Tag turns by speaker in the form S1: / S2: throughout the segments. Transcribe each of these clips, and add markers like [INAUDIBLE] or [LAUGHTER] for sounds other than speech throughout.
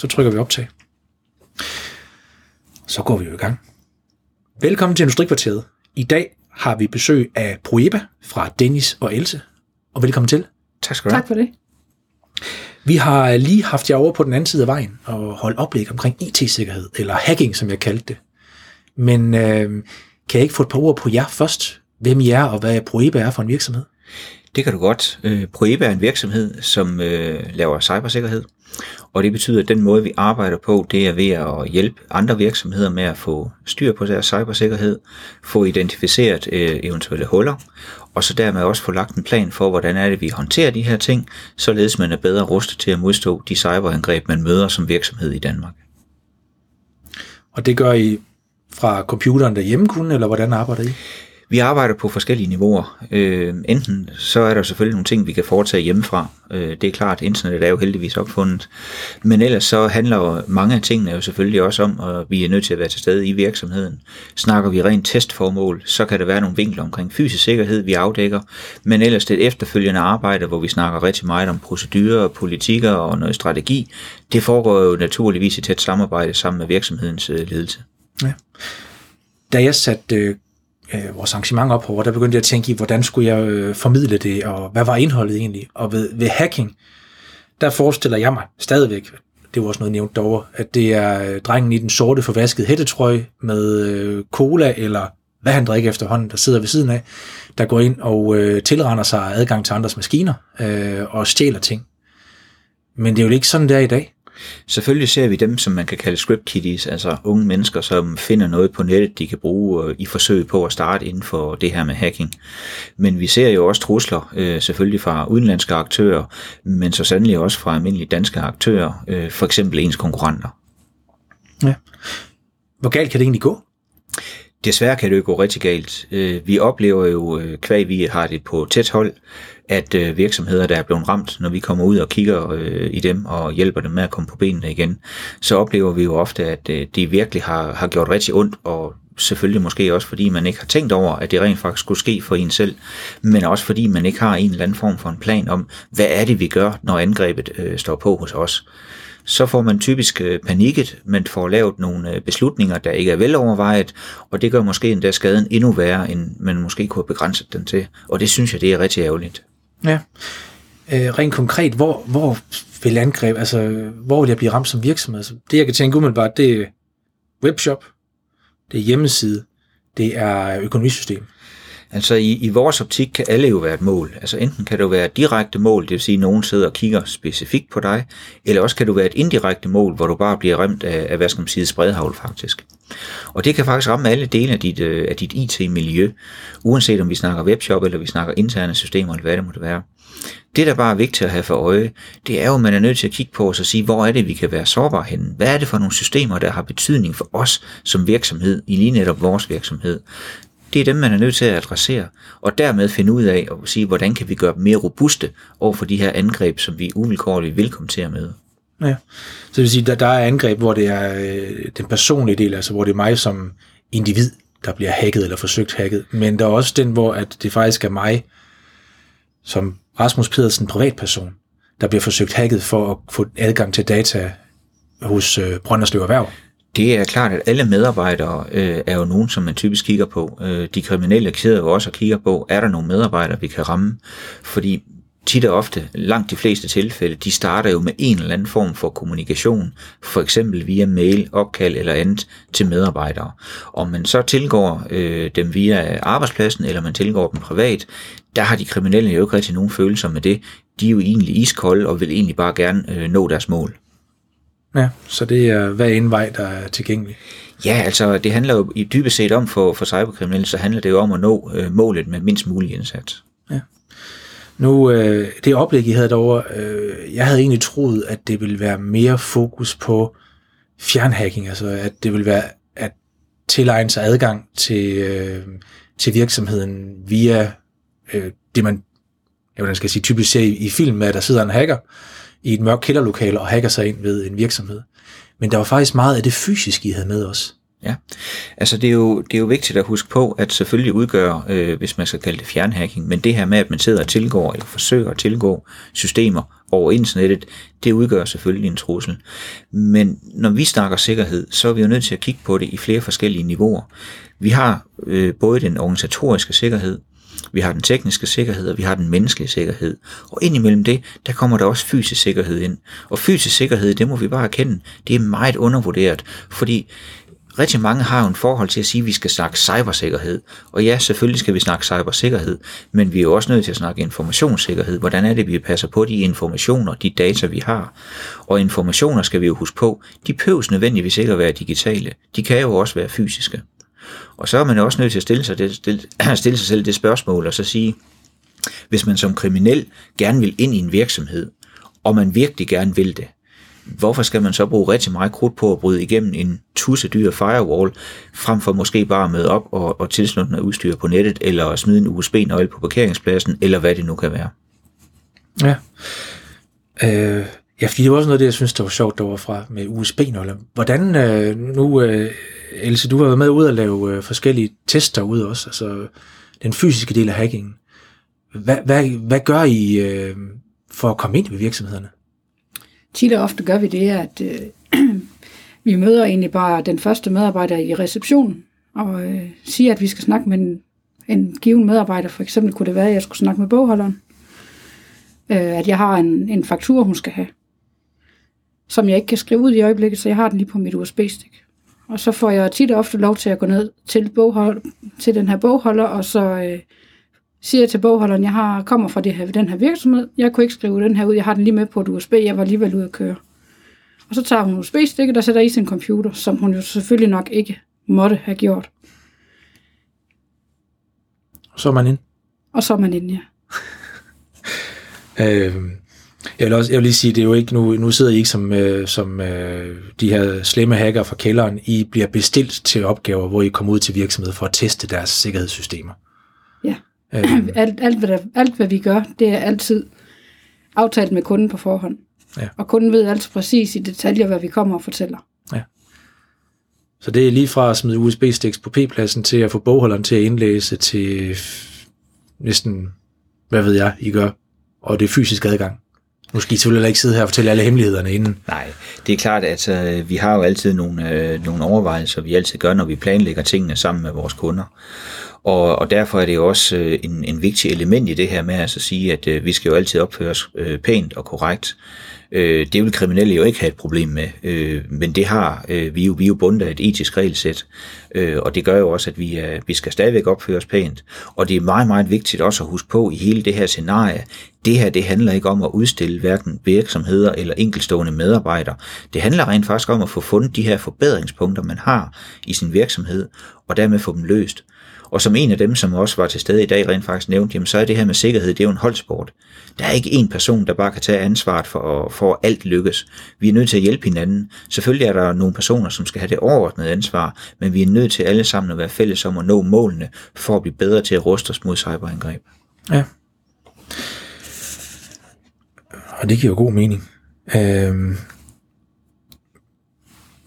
S1: Så trykker vi optag. Så går vi jo i gang. Velkommen til Industrikvarteret. I dag har vi besøg af Proeba fra Dennis og Else. Og velkommen til.
S2: Tak skal du have.
S3: Tak for det.
S1: Vi har lige haft jer over på den anden side af vejen og holdt oplæg omkring IT-sikkerhed, eller hacking, som jeg kaldte det. Men øh, kan jeg ikke få et par ord på jer først? Hvem I er, og hvad Proeba er for en virksomhed?
S2: Det kan du godt. Øh, Proeba er en virksomhed, som øh, laver cybersikkerhed, og det betyder, at den måde, vi arbejder på, det er ved at hjælpe andre virksomheder med at få styr på deres cybersikkerhed, få identificeret øh, eventuelle huller, og så dermed også få lagt en plan for, hvordan er det, vi håndterer de her ting, således man er bedre rustet til at modstå de cyberangreb, man møder som virksomhed i Danmark.
S1: Og det gør I fra computeren derhjemme kun, eller hvordan arbejder I?
S2: Vi arbejder på forskellige niveauer. Øh, enten så er der selvfølgelig nogle ting, vi kan foretage hjemmefra. Øh, det er klart, internet er jo heldigvis opfundet. Men ellers så handler mange af tingene jo selvfølgelig også om, at vi er nødt til at være til stede i virksomheden. Snakker vi rent testformål, så kan der være nogle vinkler omkring fysisk sikkerhed, vi afdækker. Men ellers det efterfølgende arbejde, hvor vi snakker rigtig meget om procedurer, politikker og noget strategi, det foregår jo naturligvis i tæt samarbejde sammen med virksomhedens øh, ledelse.
S1: Ja. Da jeg satte øh, øh, vores arrangement op over, der begyndte jeg at tænke i, hvordan skulle jeg øh, formidle det, og hvad var indholdet egentlig? Og ved, ved hacking, der forestiller jeg mig stadigvæk, det var også noget nævnt derovre, at det er øh, drengen i den sorte forvaskede hættetrøje med øh, cola, eller hvad han drikker efterhånden, der sidder ved siden af, der går ind og øh, tilrender sig adgang til andres maskiner øh, og stjæler ting. Men det er jo ikke sådan, der i dag.
S2: Selvfølgelig ser vi dem, som man kan kalde script kiddies, altså unge mennesker, som finder noget på nettet, de kan bruge øh, i forsøg på at starte inden for det her med hacking. Men vi ser jo også trusler, øh, selvfølgelig fra udenlandske aktører, men så sandelig også fra almindelige danske aktører, øh, for eksempel ens konkurrenter.
S1: Ja. Hvor galt kan det egentlig gå?
S2: Desværre kan det jo gå rigtig galt. Øh, vi oplever jo, øh, kvæg vi har det på tæt hold, at øh, virksomheder, der er blevet ramt, når vi kommer ud og kigger i dem og hjælper dem med at komme på benene igen, så oplever vi jo ofte, at det de virkelig har, har gjort rigtig ondt, og selvfølgelig måske også fordi man ikke har tænkt over, at det rent faktisk skulle ske for en selv, men også fordi man ikke har en eller anden form for en plan om, hvad er det, vi gør, når angrebet øh, står på hos os så får man typisk øh, panikket, men får lavet nogle øh, beslutninger, der ikke er velovervejet, og det gør måske endda skaden endnu værre, end man måske kunne have begrænset den til. Og det synes jeg, det er rigtig ærgerligt.
S1: Ja. Øh, rent konkret, hvor, hvor vil angreb, altså hvor vil jeg blive ramt som virksomhed? Altså, det jeg kan tænke umiddelbart, det er webshop, det er hjemmeside, det er økonomisystem.
S2: Altså i, i vores optik kan alle jo være et mål. Altså enten kan du være et direkte mål, det vil sige, at nogen sidder og kigger specifikt på dig, eller også kan du være et indirekte mål, hvor du bare bliver ramt af, af hvad skal man sige, spredhavl faktisk. Og det kan faktisk ramme alle dele af dit, øh, af dit IT-miljø, uanset om vi snakker webshop, eller vi snakker interne systemer, eller hvad det måtte være. Det, der bare er vigtigt at have for øje, det er jo, at man er nødt til at kigge på os og sige, hvor er det, vi kan være sårbare henne? Hvad er det for nogle systemer, der har betydning for os som virksomhed, i lige netop vores virksomhed? Det er dem, man er nødt til at adressere, og dermed finde ud af og sige, hvordan kan vi gøre dem mere robuste over for de her angreb, som vi uvilkårligt vil komme til at møde.
S1: Ja, så det vil sige, der, der er angreb, hvor det er øh, den personlige del, altså hvor det er mig som individ, der bliver hacket eller forsøgt hacket, men der er også den, hvor at det faktisk er mig som Rasmus Pedersen, privatperson, der bliver forsøgt hacket for at få adgang til data hos øh, Brønderslev Erhverv.
S2: Det er klart, at alle medarbejdere øh, er jo nogen, som man typisk kigger på. Øh, de kriminelle sidder jo også og kigger på, er der nogle medarbejdere, vi kan ramme? Fordi tit og ofte, langt de fleste tilfælde, de starter jo med en eller anden form for kommunikation, for eksempel via mail, opkald eller andet til medarbejdere. Om man så tilgår øh, dem via arbejdspladsen, eller man tilgår dem privat, der har de kriminelle jo ikke rigtig nogen følelser med det. De er jo egentlig iskolde og vil egentlig bare gerne øh, nå deres mål.
S1: Ja, så det er hver en vej, der er tilgængelig.
S2: Ja, altså det handler jo i dybest set om for, for cyberkriminelle, så handler det jo om at nå øh, målet med mindst mulig indsats.
S1: Ja. Nu, øh, det oplæg, I havde derovre, øh, jeg havde egentlig troet, at det ville være mere fokus på fjernhacking, altså at det ville være at tilegne sig adgang til, øh, til virksomheden via øh, det, man jeg skal sige, typisk ser i, i film, at der sidder en hacker, i et mørkt kælderlokale og hacker sig ind ved en virksomhed. Men der var faktisk meget af det fysiske, I havde med os.
S2: Ja, altså det er, jo, det er jo vigtigt at huske på, at selvfølgelig udgør, øh, hvis man skal kalde det fjernhacking, men det her med, at man sidder og tilgår eller forsøger at tilgå systemer over internettet, det udgør selvfølgelig en trussel. Men når vi snakker sikkerhed, så er vi jo nødt til at kigge på det i flere forskellige niveauer. Vi har øh, både den organisatoriske sikkerhed, vi har den tekniske sikkerhed, og vi har den menneskelige sikkerhed. Og indimellem det, der kommer der også fysisk sikkerhed ind. Og fysisk sikkerhed, det må vi bare erkende, det er meget undervurderet, fordi rigtig mange har jo en forhold til at sige, at vi skal snakke cybersikkerhed. Og ja, selvfølgelig skal vi snakke cybersikkerhed, men vi er jo også nødt til at snakke informationssikkerhed. Hvordan er det, vi passer på de informationer, de data, vi har? Og informationer skal vi jo huske på, de behøves nødvendigvis ikke at være digitale. De kan jo også være fysiske. Og så er man også nødt til at stille sig, det, stille, [CLEARS THROAT] stille sig selv det spørgsmål, og så sige, hvis man som kriminel gerne vil ind i en virksomhed, og man virkelig gerne vil det, hvorfor skal man så bruge rigtig meget krudt på at bryde igennem en tussedyr firewall, frem for måske bare at møde op og, og tilslutte noget udstyr på nettet, eller smide en USB-nøgle på parkeringspladsen, eller hvad det nu kan være.
S1: Ja. Øh, ja, fordi det var også noget af det, jeg synes, der var sjovt, der var fra med USB-nøgler. Hvordan, øh, nu, øh, Else, du har været med ud at lave øh, forskellige tester ud også, altså den fysiske del af hackingen. Hvad, hvad, hvad gør I øh, for at komme ind i virksomhederne?
S3: Tit og ofte gør vi det, at øh, [CLEARS THROAT] vi møder egentlig bare den første medarbejder i receptionen, og øh, siger, at vi skal snakke med en, en given medarbejder. For eksempel kunne det være, at jeg skulle snakke med bogholderen. Øh, at jeg har en, en faktur, hun skal have, som jeg ikke kan skrive ud i øjeblikket, så jeg har den lige på mit USB-stik. Og så får jeg tit og ofte lov til at gå ned til, boghold, til den her bogholder, og så øh, siger jeg til bogholderen, jeg har, kommer fra det her, den her virksomhed, jeg kunne ikke skrive den her ud, jeg har den lige med på et USB, jeg var alligevel ude at køre. Og så tager hun USB-stikket og sætter i sin computer, som hun jo selvfølgelig nok ikke måtte have gjort.
S1: Så er man ind.
S3: Og så er man inde, ja. [LAUGHS]
S1: øh, jeg vil, også, jeg vil lige sige, det er jo ikke, nu, nu sidder I ikke som, øh, som øh, de her slemme hacker fra kælderen. I bliver bestilt til opgaver, hvor I kommer ud til virksomheder for at teste deres sikkerhedssystemer.
S3: Ja. Øh. [CLEARS THROAT] alt, alt, hvad der, alt, hvad vi gør, det er altid aftalt med kunden på forhånd. Ja. Og kunden ved altid præcis i detaljer, hvad vi kommer og fortæller. Ja.
S1: Så det er lige fra at smide USB-sticks på P-pladsen til at få bogholderen til at indlæse til næsten, hvad ved jeg, I gør. Og det er fysisk adgang. Nu skal I selvfølgelig ikke sidde her og fortælle alle hemmelighederne inden.
S2: Nej, det er klart, at øh, vi har jo altid nogle, øh, nogle overvejelser, vi altid gør, når vi planlægger tingene sammen med vores kunder. Og, og derfor er det jo også øh, en, en vigtig element i det her med altså at sige, at øh, vi skal jo altid opføre os øh, pænt og korrekt. Øh, det vil kriminelle jo ikke have et problem med, øh, men det har øh, vi jo, vi er jo bundet af et etisk regelsæt, øh, og det gør jo også, at vi, er, vi skal stadigvæk opføre os pænt. Og det er meget, meget vigtigt også at huske på i hele det her scenarie, det her det handler ikke om at udstille hverken virksomheder eller enkelstående medarbejdere. Det handler rent faktisk om at få fundet de her forbedringspunkter, man har i sin virksomhed, og dermed få dem løst. Og som en af dem, som også var til stede i dag, rent faktisk nævnte, jamen så er det her med sikkerhed, det er jo en holdsport. Der er ikke en person, der bare kan tage ansvaret for, for at alt lykkes. Vi er nødt til at hjælpe hinanden. Selvfølgelig er der nogle personer, som skal have det overordnede ansvar, men vi er nødt til alle sammen at være fælles om at nå målene, for at blive bedre til at ruste os mod cyberangreb.
S1: Ja. Og det giver jo god mening. Øhm,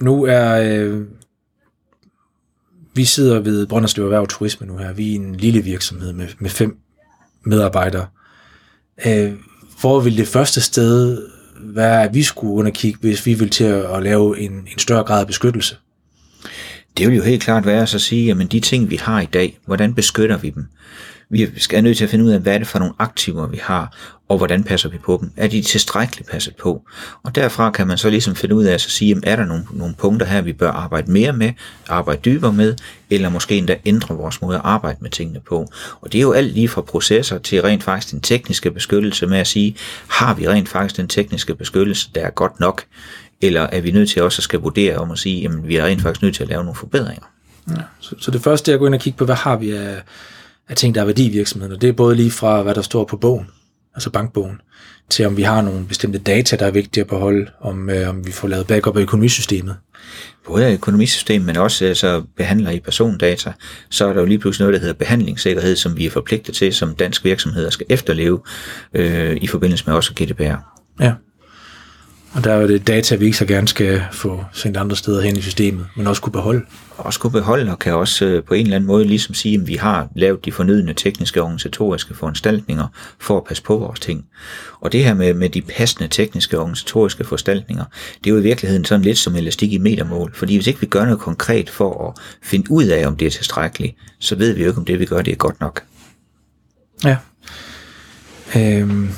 S1: nu er øh, vi sidder ved Brønderslev Erhverv Turisme nu her. Vi er en lille virksomhed med, med fem medarbejdere. Øh, hvor vil det første sted være, at vi skulle underkigge, hvis vi vil til at, at lave en, en større grad af beskyttelse?
S2: Det vil jo helt klart være at sige, at de ting, vi har i dag, hvordan beskytter vi dem? Vi skal nødt til at finde ud af, hvad er det for nogle aktiver, vi har, og hvordan passer vi på dem? Er de tilstrækkeligt passet på? Og derfra kan man så ligesom finde ud af at sige, jamen, er der nogle, nogle punkter her, vi bør arbejde mere med, arbejde dybere med, eller måske endda ændre vores måde at arbejde med tingene på. Og det er jo alt lige fra processer til rent faktisk den tekniske beskyttelse med at sige, har vi rent faktisk den tekniske beskyttelse, der er godt nok, eller er vi nødt til også at skal vurdere om at sige, jamen vi er rent faktisk nødt til at lave nogle forbedringer.
S1: Ja, så, så det første er at gå ind og kigge på, hvad har vi af, af ting, der er værdi i virksomheden, og det er både lige fra, hvad der står på bogen, altså bankbogen, til om vi har nogle bestemte data, der er vigtige at beholde, om, øh, om vi får lavet backup af økonomisystemet.
S2: Både økonomisystemet, men også altså, behandler i persondata, så er der jo lige pludselig noget, der hedder behandlingssikkerhed, som vi er forpligtet til, som danske virksomheder skal efterleve øh, i forbindelse med også GDPR.
S1: Ja. Og der er jo det data, vi ikke så gerne skal få sendt andre steder hen i systemet, men også kunne beholde.
S2: også kunne beholde og kan også øh, på en eller anden måde ligesom sige, at vi har lavet de fornødne tekniske og organisatoriske foranstaltninger for at passe på vores ting. Og det her med, med de passende tekniske og organisatoriske foranstaltninger, det er jo i virkeligheden sådan lidt som elastik i metermål, fordi hvis ikke vi gør noget konkret for at finde ud af, om det er tilstrækkeligt, så ved vi jo ikke, om det vi gør, det er godt nok.
S1: Ja. Øhm.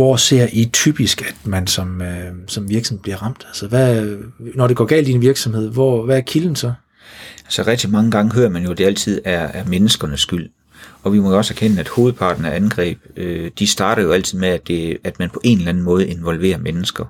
S1: Hvor ser I typisk, at man som, øh, som virksomhed bliver ramt? Altså, hvad, når det går galt i en virksomhed, hvor, hvad er kilden så?
S2: Altså rigtig mange gange hører man jo, at det altid er, er menneskernes skyld. Og vi må jo også erkende, at hovedparten af angreb, øh, de starter jo altid med, at, det, at man på en eller anden måde involverer mennesker.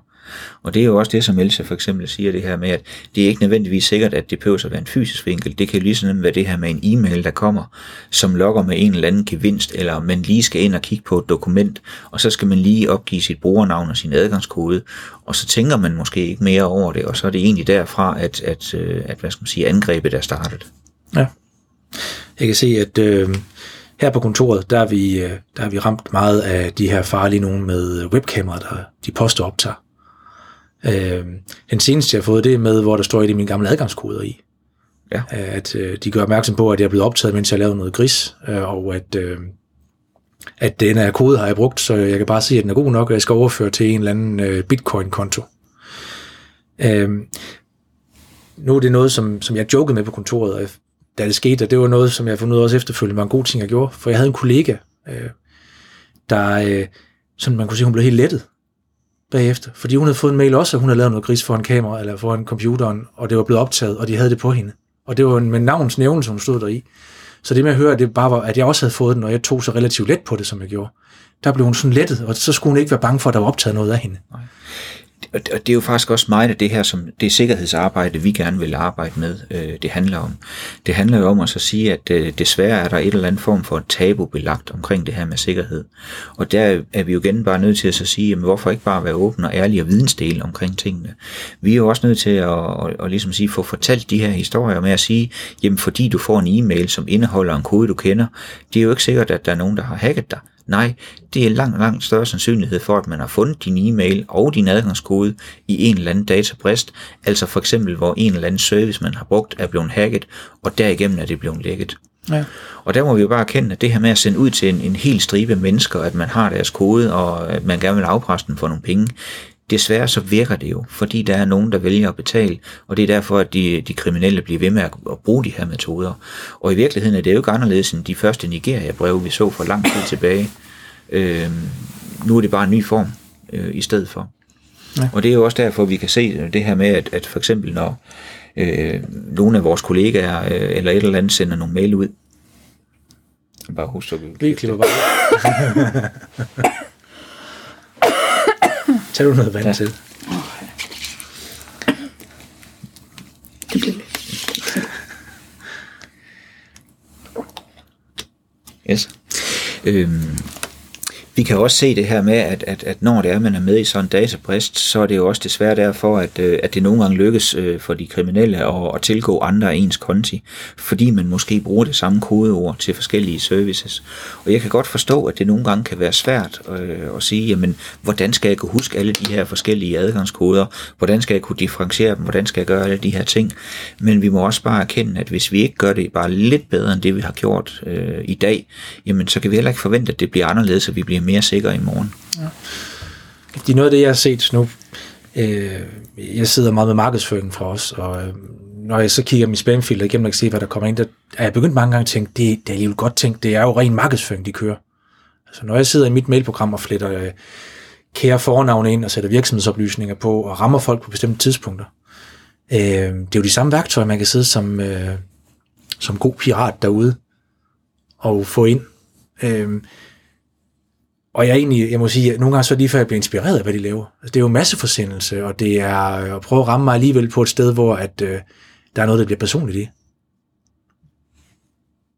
S2: Og det er jo også det, som Elsa for eksempel siger det her med, at det er ikke nødvendigvis sikkert, at det behøver at være en fysisk vinkel. Det kan lige sådan være det her med en e-mail, der kommer, som lokker med en eller anden gevinst, eller man lige skal ind og kigge på et dokument, og så skal man lige opgive sit brugernavn og sin adgangskode, og så tænker man måske ikke mere over det, og så er det egentlig derfra, at, at, øh, at hvad skal man sige, angrebet er startet.
S1: Ja. Jeg kan se, at øh, her på kontoret, der er, vi, øh, der er vi ramt meget af de her farlige nogen med webkameraer, der de poster optager. Øh, den seneste, jeg har fået, det er med, hvor der står i min gamle adgangskoder i.
S2: Ja.
S1: At øh, de gør opmærksom på, at jeg er blevet optaget, mens jeg lavede noget gris, øh, og at, øh, at den her kode har jeg brugt, så jeg kan bare sige, at den er god nok, og jeg skal overføre til en eller anden øh, bitcoin-konto. Øh, nu er det noget, som, som jeg jokede med på kontoret, og da det skete, og det var noget, som jeg fundet ud af også efterfølgende, var en god ting, jeg gjorde, for jeg havde en kollega, øh, der, øh, som man kunne sige, hun blev helt lettet bagefter, fordi hun havde fået en mail også, at hun havde lavet noget gris foran kamera, eller foran computeren, og det var blevet optaget, og de havde det på hende. Og det var med navns nævnelse, hun stod der i. Så det med at høre, at det bare var, at jeg også havde fået den, og jeg tog så relativt let på det, som jeg gjorde, der blev hun sådan lettet, og så skulle hun ikke være bange for, at der var optaget noget af hende.
S2: Nej og det er jo faktisk også meget af det her, som det sikkerhedsarbejde, vi gerne vil arbejde med, øh, det handler om. Det handler jo om at så sige, at øh, desværre er der et eller andet form for tabu belagt omkring det her med sikkerhed. Og der er vi jo igen bare nødt til at så sige, jamen, hvorfor ikke bare være åben og ærlig og vidensdel omkring tingene. Vi er jo også nødt til at, at, at, ligesom sige, få fortalt de her historier med at sige, jamen fordi du får en e-mail, som indeholder en kode, du kender, det er jo ikke sikkert, at der er nogen, der har hacket dig. Nej, det er langt, langt større sandsynlighed for, at man har fundet din e-mail og din adgangskode i en eller anden databrist, altså for eksempel, hvor en eller anden service, man har brugt, er blevet hacket, og derigennem er det blevet lækket. Ja. Og der må vi jo bare erkende, at det her med at sende ud til en, en hel stribe mennesker, at man har deres kode, og at man gerne vil afpresse dem for nogle penge, desværre så virker det jo, fordi der er nogen, der vælger at betale, og det er derfor, at de, de kriminelle bliver ved med at, at bruge de her metoder. Og i virkeligheden er det jo ikke anderledes end de første Nigeria-breve, vi så for lang tid tilbage. Øh, nu er det bare en ny form øh, i stedet for. Ja. Og det er jo også derfor, vi kan se det her med, at, at for eksempel når øh, nogle af vores kollegaer øh, eller et eller andet sender nogle mail ud, bare husk, at
S1: vi klipper bare. [LAUGHS] Tag du noget vand ja. til.
S3: Det bliver lidt.
S2: Yes. Øhm, vi kan også se det her med, at, at, at når det er, man er med i sådan en databrist, så er det jo også desværre derfor, at, øh, at det nogle gange lykkes øh, for de kriminelle at, at tilgå andre af ens konti, fordi man måske bruger det samme kodeord til forskellige services. Og jeg kan godt forstå, at det nogle gange kan være svært øh, at sige, jamen, hvordan skal jeg kunne huske alle de her forskellige adgangskoder? Hvordan skal jeg kunne differentiere dem? Hvordan skal jeg gøre alle de her ting? Men vi må også bare erkende, at hvis vi ikke gør det bare lidt bedre end det, vi har gjort øh, i dag, jamen, så kan vi heller ikke forvente, at det bliver anderledes, og vi bliver mere sikker i morgen. Ja.
S1: Det er noget af det, jeg har set nu. Øh, jeg sidder meget med markedsføringen fra os, og øh, når jeg så kigger min spamfilter igennem og kan se, hvad der kommer ind, der er jeg begyndt mange gange at tænke, det, det er alligevel godt tænkt, det er jo ren markedsføring, de kører. Altså når jeg sidder i mit mailprogram og fletter øh, kære fornavne ind og sætter virksomhedsoplysninger på og rammer folk på bestemte tidspunkter, øh, det er jo de samme værktøjer, man kan sidde som, øh, som god pirat derude og få ind. Øh, og jeg egentlig, jeg må sige, at nogle gange så lige før, jeg bliver inspireret af, hvad de laver. Altså, det er jo masseforsendelse, og det er at prøve at ramme mig alligevel på et sted, hvor at, øh, der er noget, der bliver personligt i.